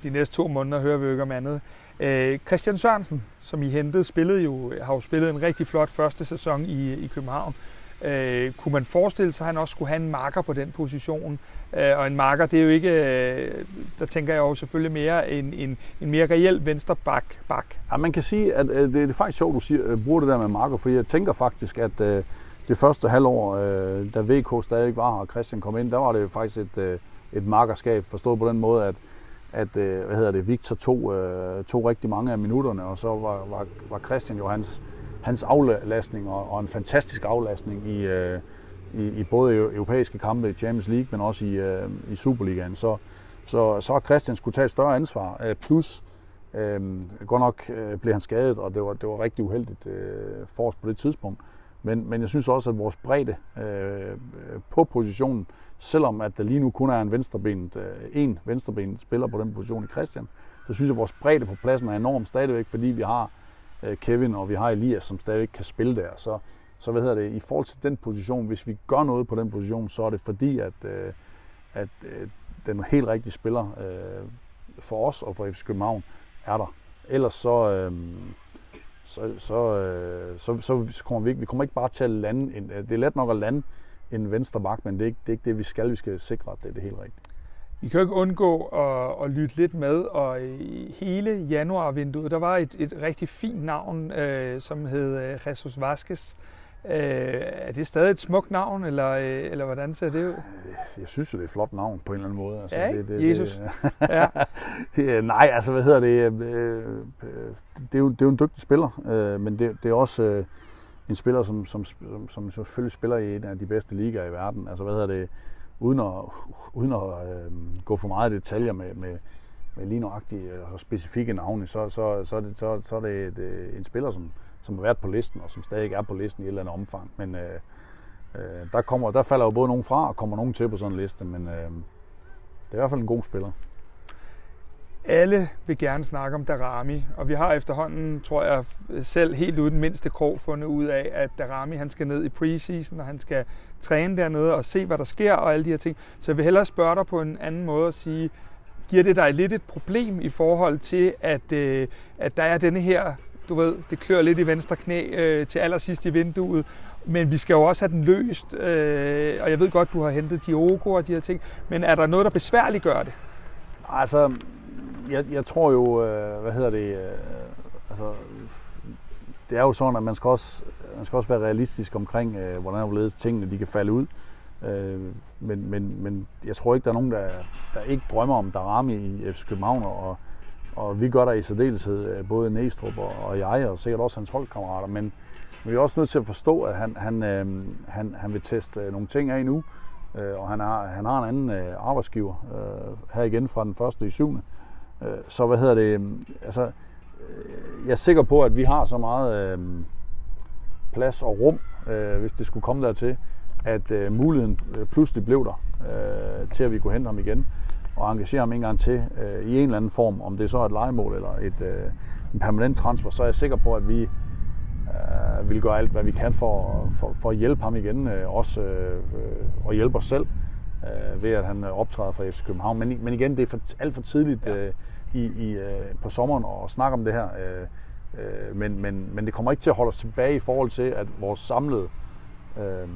de næste to måneder hører vi jo ikke om andet. Øh, Christian Sørensen, som I hentede, spillede jo, har jo spillet en rigtig flot første sæson i, i København. Øh, kunne man forestille sig, at han også skulle have en marker på den position? Øh, og en marker, det er jo ikke, øh, der tænker jeg jo selvfølgelig mere en, en, en mere reel venstre bak. bak. Ja, man kan sige, at øh, det er faktisk sjovt, du siger, øh, bruger det der med marker, for jeg tænker faktisk, at øh, det første halvår, øh, da VK stadig var her, og Christian kom ind, der var det faktisk et, øh, et markerskab, forstået på den måde, at at øh, hvad hedder det, Victor tog, øh, tog rigtig mange af minutterne, og så var, var, var Christian jo hans, hans aflastning og, og en fantastisk aflastning i, øh, i, i både europæiske kampe i Champions League, men også i, øh, i Superligaen. Så, så, så Christian skulle tage et større ansvar. Øh, plus, øh, godt nok øh, blev han skadet, og det var, det var rigtig uheldigt øh, for os på det tidspunkt. Men, men jeg synes også, at vores bredde øh, på positionen, selvom at der lige nu kun er en venstrebenet, øh, en venstrebenet spiller på den position i Christian, så synes jeg, at vores bredde på pladsen er enorm stadigvæk, fordi vi har Øh, Kevin og vi har Elias, som stadig kan spille der. Så, så hvad hedder det, i forhold til den position, hvis vi gør noget på den position, så er det fordi, at, øh, at øh, den helt rigtige spiller for os og for FC København er der. Ellers så, så, så, så, så, så kommer vi ikke, vi kommer ikke bare til at lande, en, det er let nok at lande en venstre bak, men det er, ikke, det er ikke det, vi skal. Vi skal sikre, at det er det helt rigtige vi kan jo ikke undgå at, at lytte lidt med, og i hele januarvinduet, der var et, et rigtig fint navn, øh, som hed øh, Jesus Vasquez. Øh, er det stadig et smukt navn, eller, øh, eller hvordan ser det ud? Jeg synes jo, det er et flot navn på en eller anden måde. Altså, Ja, det, det, Jesus. Det, *laughs* Ja. Øh, Nej, altså hvad hedder det? Øh, øh, det, er jo, det er jo en dygtig spiller, øh, men det, det er også øh, en spiller, som, som, som, som selvfølgelig spiller i en af de bedste ligaer i verden. Altså hvad hedder det? Uden at, uden at øh, gå for meget detaljer med, med, med lige nøjagtige øh, og specifikke navne, så, så, så, er det, så, så er det et, øh, en spiller, som, som har været på listen, og som stadig er på listen i et eller andet omfang. Men øh, øh, der, kommer, der falder jo både nogen fra, og kommer nogen til på sådan en liste, men øh, det er i hvert fald en god spiller. Alle vil gerne snakke om Darami, og vi har efterhånden, tror jeg, selv helt uden mindste krog fundet ud af, at Darami han skal ned i preseason, og han skal træne dernede og se, hvad der sker og alle de her ting. Så jeg vil hellere spørge dig på en anden måde og sige, giver det dig lidt et problem i forhold til, at, øh, at der er denne her, du ved, det klør lidt i venstre knæ øh, til allersidst i vinduet, men vi skal jo også have den løst, øh, og jeg ved godt, du har hentet Diogo og de her ting, men er der noget, der besværliggør det? Altså, jeg, jeg tror jo, øh, hvad hedder det, øh, altså, det er jo sådan, at man skal også, man skal også være realistisk omkring, øh, hvordan og hvorledes tingene de kan falde ud. Øh, men, men, men jeg tror ikke, der er nogen, der, der ikke drømmer om Darami i FC København, og, og vi gør der i særdeleshed, øh, både Næstrup og, og jeg, og sikkert også hans holdkammerater, men, men vi er også nødt til at forstå, at han, han, øh, han, han vil teste øh, nogle ting af nu, øh, og han har, han har en anden øh, arbejdsgiver øh, her igen fra den første i syvende. Øh, så hvad hedder det, øh, altså, jeg er sikker på, at vi har så meget øh, plads og rum, øh, hvis det skulle komme dertil, at øh, muligheden øh, pludselig blev der øh, til, at vi kunne hente ham igen og engagere ham en gang til øh, i en eller anden form, om det så er et legemål eller et, øh, en permanent transfer, så er jeg sikker på, at vi øh, vil gøre alt, hvad vi kan for, for, for at hjælpe ham igen, øh, også øh, og hjælpe os selv øh, ved, at han optræder for FC København. Men, men igen, det er for, alt for tidligt øh, i, i, øh, på sommeren og snakke om det her. Øh, øh, men, men, men det kommer ikke til at holde os tilbage i forhold til, at vores samlede øh,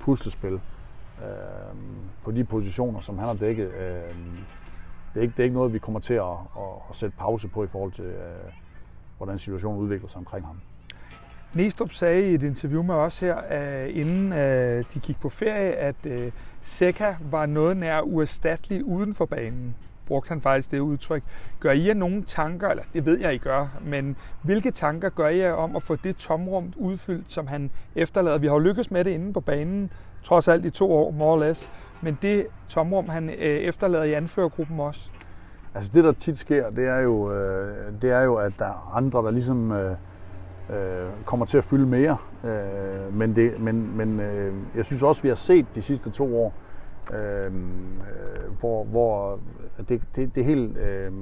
puslespil øh, på de positioner, som han har dækket, øh, det, er ikke, det er ikke noget, vi kommer til at, at, at sætte pause på i forhold til, øh, hvordan situationen udvikler sig omkring ham. Næstrup sagde i et interview med os her, uh, inden øh, de gik på ferie, at uh, Seca var noget nær uerstattelig uden for banen. Brugte han faktisk det udtryk. Gør I jer nogle tanker, eller det ved jeg, I gør, men hvilke tanker gør I jer om at få det tomrum udfyldt, som han efterlader? Vi har jo lykkes med det inde på banen, trods alt i to år, more or less. Men det tomrum, han øh, efterlader i anførergruppen også. Altså det, der tit sker, det er jo, øh, det er jo at der er andre, der ligesom øh, øh, kommer til at fylde mere. Øh, men det, men, men øh, jeg synes også, vi har set de sidste to år, øh, Øhm, øh, hvor, hvor det, det, det, er helt, øh,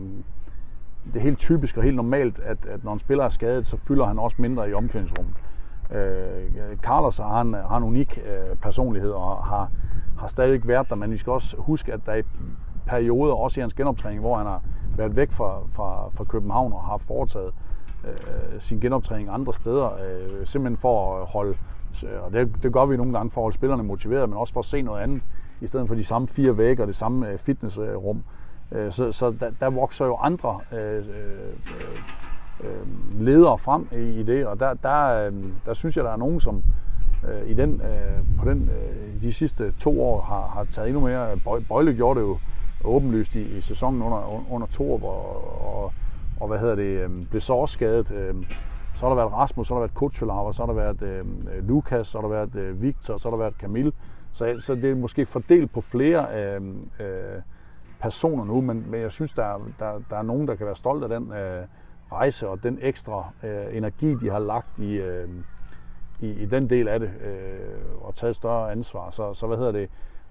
det er helt typisk og helt normalt, at, at når en spiller er skadet, så fylder han også mindre i omklædningsrummet. Øh, Carlos har en, har en unik øh, personlighed og har, har stadig været der, men vi skal også huske, at der er perioder, også i hans genoptræning, hvor han har været væk fra, fra, fra København og har foretaget øh, sin genoptræning andre steder, øh, simpelthen for at holde, og det, det gør vi nogle gange for at holde spillerne motiveret, men også for at se noget andet, i stedet for de samme fire vægge og det samme øh, fitnessrum. Øh, så så der, der vokser jo andre øh, øh, øh, ledere frem i, i det, og der, der, øh, der synes jeg, der er nogen, som øh, i den, øh, på den, øh, de sidste to år har, har taget endnu mere. Bøjle gjorde det jo åbenlyst i, i sæsonen under, under Torup, og, og, og hvad hedder det, øh, blev så også skadet. Øh, så har der været Rasmus, så har der været Kutschelav, så har der været øh, Lukas, så har der været øh, Victor, så har der været Camille. Så, så det er måske fordelt på flere øh, øh, personer nu, men, men jeg synes, der, der, der er nogen, der kan være stolt af den øh, rejse og den ekstra øh, energi, de har lagt i, øh, i, i den del af det, øh, og taget større ansvar. Så, så hvad hedder det?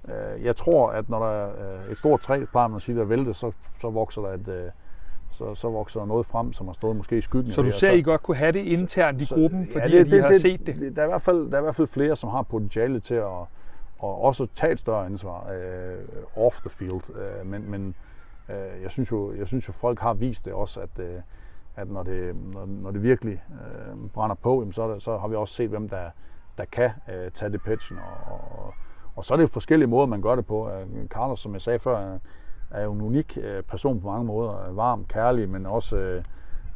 Øh, jeg tror, at når der er øh, et stort træ, plejer man at sige, der vælter, så, så vokser der et, øh, så, så vokser der noget frem, som har stået måske i skyggen. Så du det, ser, I godt kunne have det internt i så- gruppen, fordi ja, at I har set det? Der er, i hvert fald, der er i hvert fald flere, som har potentiale til at og også tage et større ansvar øh, off the field. Øh, men men øh, jeg, synes jo, jeg synes jo, folk har vist det også, at, øh, at når, det, når, når det virkelig øh, brænder på, jamen, så, det, så har vi også set, hvem der, der kan øh, tage det pitchen. Og, og, og så er det jo forskellige måder, man gør det på. Øh, Carlos, som jeg sagde før, er jo en unik øh, person på mange måder. Øh, varm, kærlig, men også øh,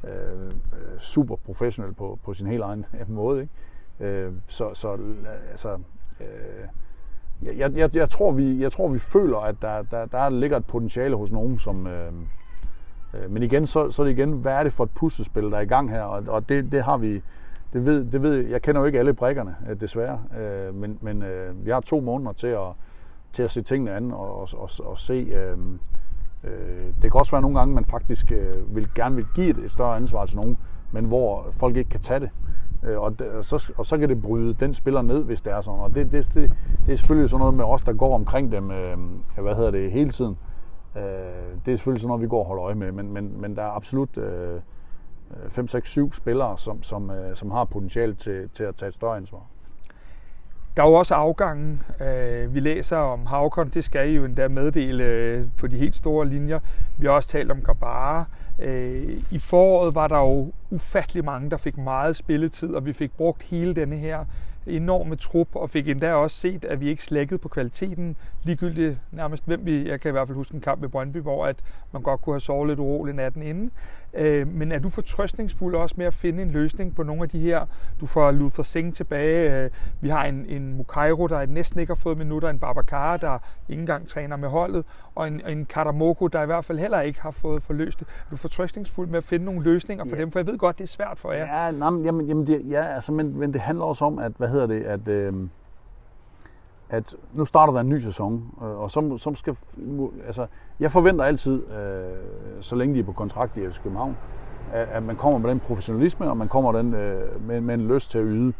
øh, super professionel på, på sin helt egen *laughs* måde. Ikke? Øh, så, så altså, øh, jeg, jeg, jeg, tror, vi, jeg tror, vi føler, at der, der, der ligger et potentiale hos nogen, som... Øh, øh, men igen, så, så er det igen, hvad er det for et puslespil, der er i gang her? Og, og det, det har vi... Det ved, det ved, jeg kender jo ikke alle brækkerne, øh, desværre. Øh, men men øh, vi har to måneder til at, til at se tingene an og, og, og, og se... Øh, øh, det kan også være nogle gange, man faktisk øh, vil gerne vil give et, et større ansvar til nogen, men hvor folk ikke kan tage det. Øh, og, og, så, og så kan det bryde den spiller ned, hvis det er sådan. Og det, det, det, det er selvfølgelig sådan noget med os, der går omkring dem, øh, hvad hedder det, hele tiden. Øh, det er selvfølgelig sådan noget, vi går og holder øje med, men, men, men der er absolut øh, 5, 6, 7 spillere, som, som, øh, som har potentiale til, til at tage et større ansvar. Der er jo også afgangen. Øh, vi læser om Havkon, det skal I jo endda meddele øh, på de helt store linjer. Vi har også talt om Gabara. Øh, I foråret var der jo ufattelig mange, der fik meget spilletid, og vi fik brugt hele denne her enorme trup, og fik endda også set, at vi ikke slækkede på kvaliteten, ligegyldigt nærmest hvem vi, jeg kan i hvert fald huske en kamp med Brøndby, hvor at man godt kunne have sovet lidt uroligt natten inden. Øh, men er du fortrøstningsfuld også med at finde en løsning på nogle af de her? Du får Luther Singh tilbage. Øh, vi har en, en Mukairo, der næsten ikke har fået minutter. En Babacar, der ikke engang træner med holdet. Og en, en Karamoko, der i hvert fald heller ikke har fået forløst det. Er du fortrøstningsfuld med at finde nogle løsninger for ja. dem? For jeg ved godt, det er svært for jer. Ja, nej, jamen, jamen det, ja altså, men, men det handler også om, at, hvad hedder det, at... Øh, at nu starter der en ny sæson, øh, og så, som skal, altså, jeg forventer altid, øh, så længe de er på kontrakt i FC København, at, at man kommer med den professionalisme, og man kommer den, øh, med, med en lyst til at yde.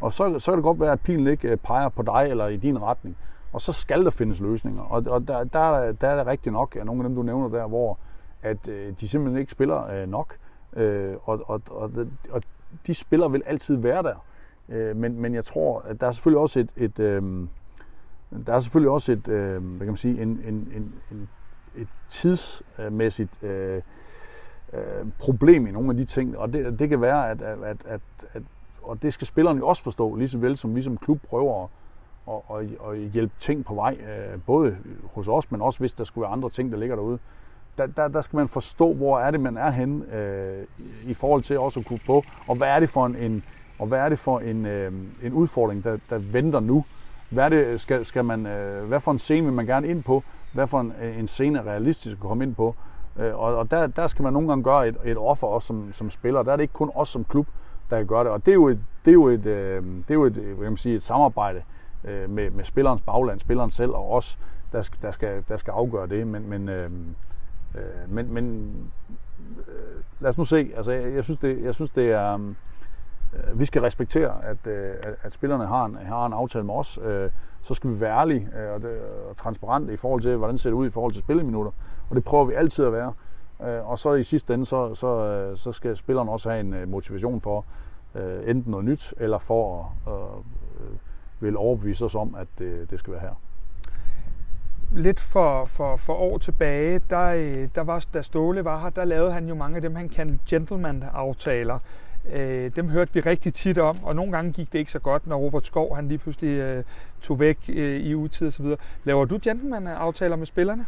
Og så, så kan det godt være, at pilen ikke øh, peger på dig eller i din retning. Og så skal der findes løsninger. Og, og der, der, der er det rigtigt nok, at nogle af dem, du nævner der, hvor at øh, de simpelthen ikke spiller øh, nok. Øh, og, og, og, og de spiller vil altid være der. Øh, men, men jeg tror, at der er selvfølgelig også et, et øh, der er selvfølgelig også et, øh, hvad kan man sige, en, en, en, en, et tidsmæssigt øh, øh, problem i nogle af de ting, og det, det kan være, at, at, at, at og det skal spillerne jo også forstå, lige så vel som vi som klub prøver at, at, at, at hjælpe ting på vej, øh, både hos os, men også hvis der skulle være andre ting, der ligger derude. Der, der, der skal man forstå, hvor er det, man er henne øh, i forhold til også at kunne få, og hvad er det for en, en og hvad er det for en, øh, en udfordring, der, der venter nu, hvad, det, øh, skal, skal man, øh, hvad for en scene vil man gerne ind på? Hvad for en, øh, en scene er realistisk at komme ind på? Øh, og og der, der skal man nogle gange gøre et, et offer også som, som spiller. Der er det ikke kun os som klub, der kan gøre det. Og det er jo et, det er jo et, øh, det er jo et, øh, hvad kan man sige, et samarbejde øh, med, med spillerens bagland, spilleren selv og os, der skal, der skal, der skal afgøre det. Men, men, øh, øh men, men øh, lad os nu se. Altså, jeg, jeg, synes, det, jeg synes, det er... Øh, Øh, vi skal respektere, øh, at, at, spillerne har en, har en aftale med os. Øh, så skal vi være ærlige og, det, og transparente i forhold til, hvordan det ser ud i forhold til spilleminutter. Og det prøver vi altid at være. Og så i sidste ende, så, så, så skal spillerne også have en motivation for enten noget nyt, eller for at uh, vil overbevise os om, at det, det skal være her lidt for, for, for år tilbage, der, der var, da Ståle var her, der lavede han jo mange af dem, han kaldte gentleman-aftaler. Øh, dem hørte vi rigtig tit om, og nogle gange gik det ikke så godt, når Robert Skov han lige pludselig øh, tog væk øh, i utid osv. Laver du gentleman-aftaler med spillerne?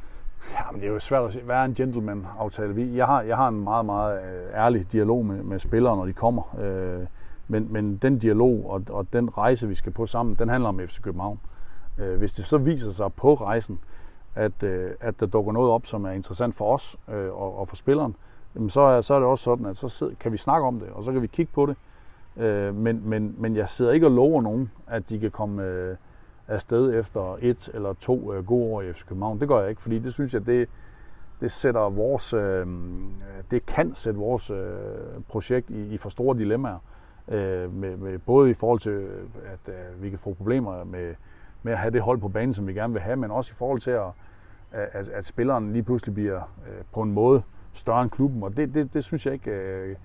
Ja, men det er jo svært at være en gentleman-aftale? Jeg har, jeg har en meget, meget øh, ærlig dialog med, med spillere, når de kommer. Øh, men, men den dialog og, og den rejse, vi skal på sammen, den handler om FC København. Øh, hvis det så viser sig på rejsen, at, øh, at der dukker noget op, som er interessant for os øh, og, og for spilleren, jamen så, er, så er det også sådan, at så sidder, kan vi snakke om det, og så kan vi kigge på det. Øh, men, men, men jeg sidder ikke og lover nogen, at de kan komme øh, afsted efter et eller to øh, gode år i FC København. Det gør jeg ikke, fordi det synes jeg, det, det sætter vores, øh, det kan sætte vores øh, projekt i, i for store dilemmaer. Øh, med, med, både i forhold til, øh, at øh, vi kan få problemer med, med at have det hold på banen, som vi gerne vil have, men også i forhold til, at, at, at spilleren lige pludselig bliver øh, på en måde større end klubben, og det, det, det synes jeg ikke... Øh,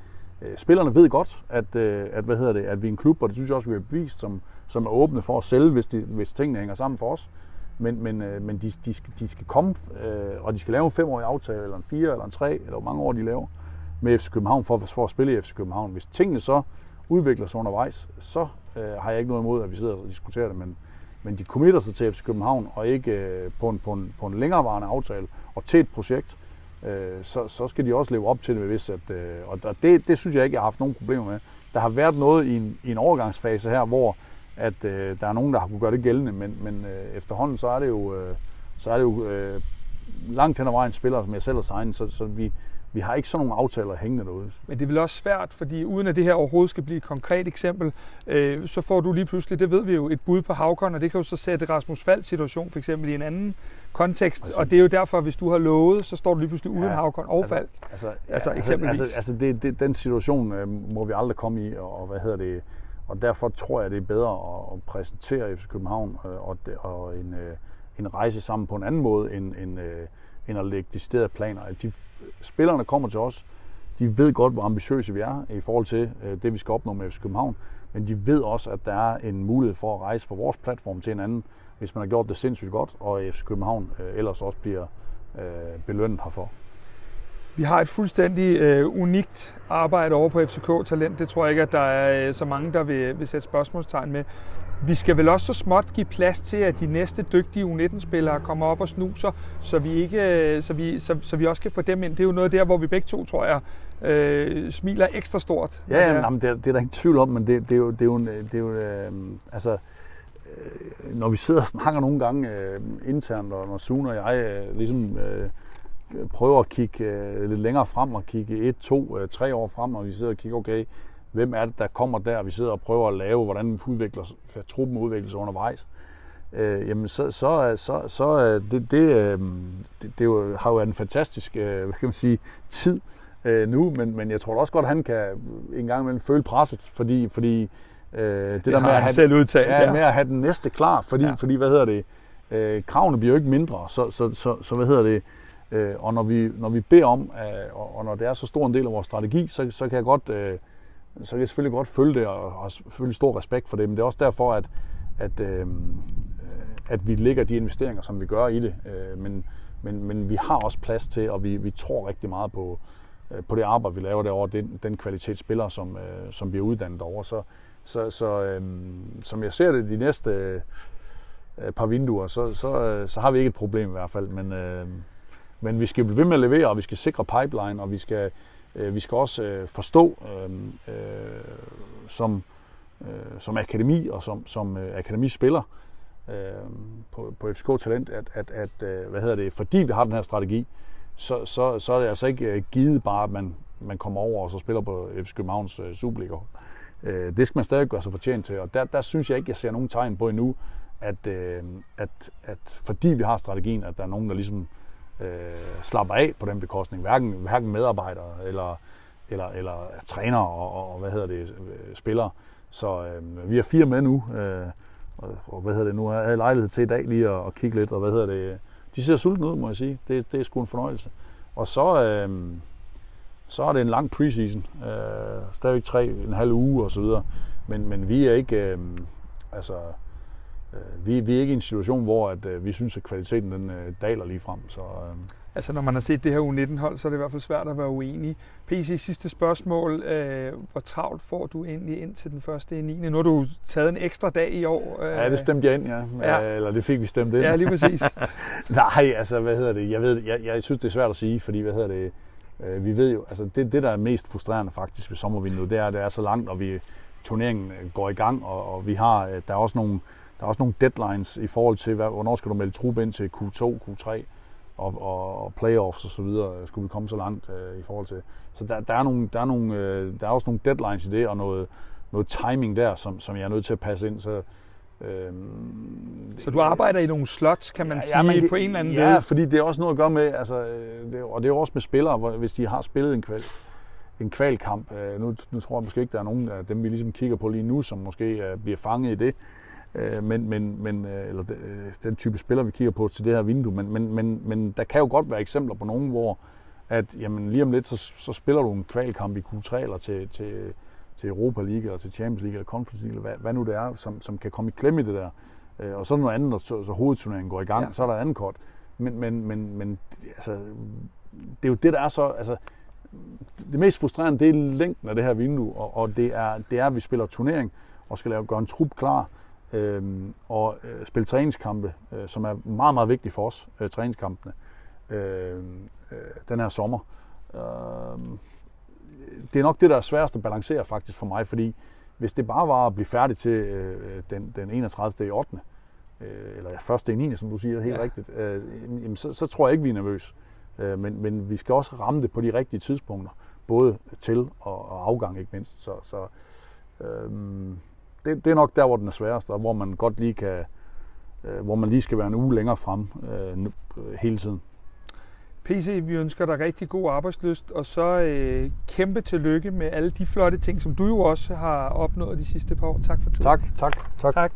øh spillerne ved godt, at, øh, at, hvad hedder det, at vi er en klub, og det synes jeg også, vi har bevist, som, som er åbne for at sælge, hvis, de, hvis tingene hænger sammen for os. Men, men, øh, men de, de, skal, de skal komme, øh, og de skal lave en femårig aftale, eller en fire, eller en tre, eller hvor mange år de laver, med FC København for, for at spille i FC København. Hvis tingene så udvikler sig undervejs, så øh, har jeg ikke noget imod, at vi sidder og diskuterer det, men men de committer sig til FC København, og ikke øh, på, en, på, en, på en længerevarende aftale, og til et projekt, øh, så, så skal de også leve op til det, hvis at, øh, og det, det synes jeg ikke, jeg har haft nogen problemer med. Der har været noget i en, i en overgangsfase her, hvor at øh, der er nogen, der har kunne gøre det gældende, men, men øh, efterhånden så er det jo, øh, så er det jo øh, langt hen ad vejen spillere, som jeg selv har signet, så, så vi, vi har ikke sådan nogle aftaler hængende derude. Men det er vel også svært, fordi uden at det her overhovedet skal blive et konkret eksempel, øh, så får du lige pludselig, det ved vi jo, et bud på Havkon, og det kan jo så sætte Rasmus Falds situation for eksempel i en anden kontekst. Altså, og det er jo derfor, hvis du har lovet, så står du lige pludselig uden ja, Havkon og altså, Falk. Altså, Altså, altså, eksempelvis. altså, altså det, det, den situation øh, må vi aldrig komme i, og, og hvad hedder det, og derfor tror jeg, det er bedre at, at præsentere FC København øh, og, og en, øh, en rejse sammen på en anden måde, end, end, øh, end at lægge deciderede planer. At De, spillerne kommer til os, de ved godt, hvor ambitiøse vi er i forhold til øh, det, vi skal opnå med FC København, men de ved også, at der er en mulighed for at rejse fra vores platform til en anden, hvis man har gjort det sindssygt godt, og FC København øh, ellers også bliver øh, belønnet herfor. Vi har et fuldstændig øh, unikt arbejde over på FCK Talent. Det tror jeg ikke, at der er øh, så mange, der vil, vil sætte spørgsmålstegn med. Vi skal vel også så småt give plads til, at de næste dygtige U19-spillere kommer op og snuser, så vi, ikke, øh, så, vi, så, så vi også kan få dem ind. Det er jo noget der, hvor vi begge to, tror jeg, øh, smiler ekstra stort. Ja, ja jamen, det, er, det er der ingen tvivl om, men det, det er jo, det er jo, det er jo øh, altså, øh, når vi sidder og snakker nogle gange øh, internt, og når Sune og jeg øh, ligesom øh, prøver at kigge øh, lidt længere frem og kigge et, to, øh, tre år frem, og vi sidder og kigger, okay, hvem er det, der kommer der? Vi sidder og prøver at lave, hvordan udvikler, kan truppen udvikle sig undervejs. Øh, jamen, så, så, så, så øh, det, det, øh, det, det jo, har jo en fantastisk øh, *laughs* hvad kan man sige, tid øh, nu, men, men jeg tror også godt, at han kan en gang imellem føle presset, fordi, fordi øh, det, Det har han have, selv udtalt, ja, ja. med at have den næste klar, fordi, ja. fordi hvad hedder det, øh, kravene bliver jo ikke mindre, så, så, så, så hvad hedder det, øh, og når vi, når vi beder om, øh, og, og når det er så stor en del af vores strategi, så, så kan jeg godt, øh, så kan jeg selvfølgelig godt følge det, og har selvfølgelig stor respekt for det, men det er også derfor, at, at, øh, at vi lægger de investeringer, som vi gør i det, øh, men, men, men vi har også plads til, og vi, vi tror rigtig meget på, øh, på det arbejde, vi laver derovre, den, den kvalitet spillere, som, øh, som bliver uddannet over. Så, så, så øh, som jeg ser det de næste øh, par vinduer, så, så, øh, så har vi ikke et problem i hvert fald, men, øh, men vi skal blive ved med at levere, og vi skal sikre pipeline, og vi skal, Øh, vi skal også øh, forstå øh, øh, som, øh, som akademi og som, som øh, akademispiller øh, på, på FCK Talent, at, at, at øh, hvad hedder det, fordi vi har den her strategi, så, så, så er det altså ikke øh, givet bare, at man, man kommer over og så spiller på FC Københavns øh, Superliga. Øh, det skal man stadig gøre sig fortjent til, og der, der synes jeg ikke, jeg ser nogen tegn på endnu, at, øh, at, at fordi vi har strategien, at der er nogen, der ligesom øh, Øh, slapper af på den bekostning, hverken, hverken medarbejdere eller, eller, eller trænere og, og, og hvad hedder det, øh, spillere. Så øh, vi er fire med nu, øh, og, og hvad hedder det nu, jeg havde lejlighed til i dag lige at, at kigge lidt, og hvad hedder det, de ser sultne ud, må jeg sige. Det, det er sgu en fornøjelse. Og så, øh, så er det en lang preseason. Øh, stadigvæk tre, en halv uge og så videre. Men, men vi er ikke, øh, altså, vi, vi er ikke i en situation, hvor at, øh, vi synes, at kvaliteten den, øh, daler lige frem. Så, øh, Altså når man har set det her U19-hold, så er det i hvert fald svært at være uenig. PC, sidste spørgsmål. Øh, hvor travlt får du egentlig ind til den første i 9. Nu har du taget en ekstra dag i år. Øh, ja, det stemte jeg ind, ja. Ja. Eller det fik vi stemt ind. Ja, lige præcis. *laughs* Nej, altså, hvad hedder det? Jeg, ved, jeg, jeg synes, det er svært at sige, fordi, hvad hedder det? Øh, vi ved jo, altså det, det, der er mest frustrerende faktisk ved sommervinduet, det er, at det er så langt, og vi, turneringen øh, går i gang, og, og vi har, øh, der er også nogle, der er også nogle deadlines i forhold til, hvad, hvornår skal du melde trup ind til Q2, Q3 og, og, og playoffs og så videre, skulle vi komme så langt øh, i forhold til. Så der, der, er nogle, der, er nogle, øh, der er også nogle deadlines i det, og noget, noget timing der, som, som jeg er nødt til at passe ind. Så, øh, Så du arbejder i nogle slots, kan man sige, man kan- på en eller anden Ja, led. fordi det er også noget at gøre med, altså, øh, det, og det er også med spillere, hvor, hvis de har spillet en, kval, en kvalkamp. Øh, nu, nu tror jeg måske ikke, der er nogen af dem, vi ligesom kigger på lige nu, som måske øh, bliver fanget i det. Øh, men, men, men, øh, eller øh, den type spillere, vi kigger på til det her vindue. Men, men, men, men der kan jo godt være eksempler på nogen, hvor at jamen, lige om lidt, så, så spiller du en kvalkamp i Q3 eller til, til, til Europa League, eller til Champions League, eller Conference League, eller hvad, hvad nu det er, som, som kan komme i klemme i det der. Øh, og så er noget andet, når så, så hovedturneringen går i gang, Ja. ja. så er der et andet kort. Men, men, men, men altså, det er jo det, der er så... Altså, det mest frustrerende, det er længden af det her vindue, og, og det, er, det er, at vi spiller turnering og skal lave, gøre en trup klar Øhm, og øh, spille træningskampe, øh, som er meget, meget vigtigt for os, øh, træningskampene, øh, øh, den her sommer. Øh, det er nok det, der er sværest at balancere faktisk for mig, fordi hvis det bare var at blive færdig til øh, den, den 31. i 8. Øh, eller første i 9. som du siger helt ja. rigtigt, øh, jamen, så, så tror jeg ikke, vi er nervøse. Øh, men, men vi skal også ramme det på de rigtige tidspunkter, både til og, og afgang ikke mindst. Så, så øh, det, det er nok der, hvor den er sværest, og hvor man godt lige kan, øh, hvor man lige skal være en uge længere frem øh, hele tiden. PC, vi ønsker dig rigtig god arbejdsløst, og så øh, kæmpe tillykke med alle de flotte ting, som du jo også har opnået de sidste par år. Tak for tiden. Tak, tak, tak. tak.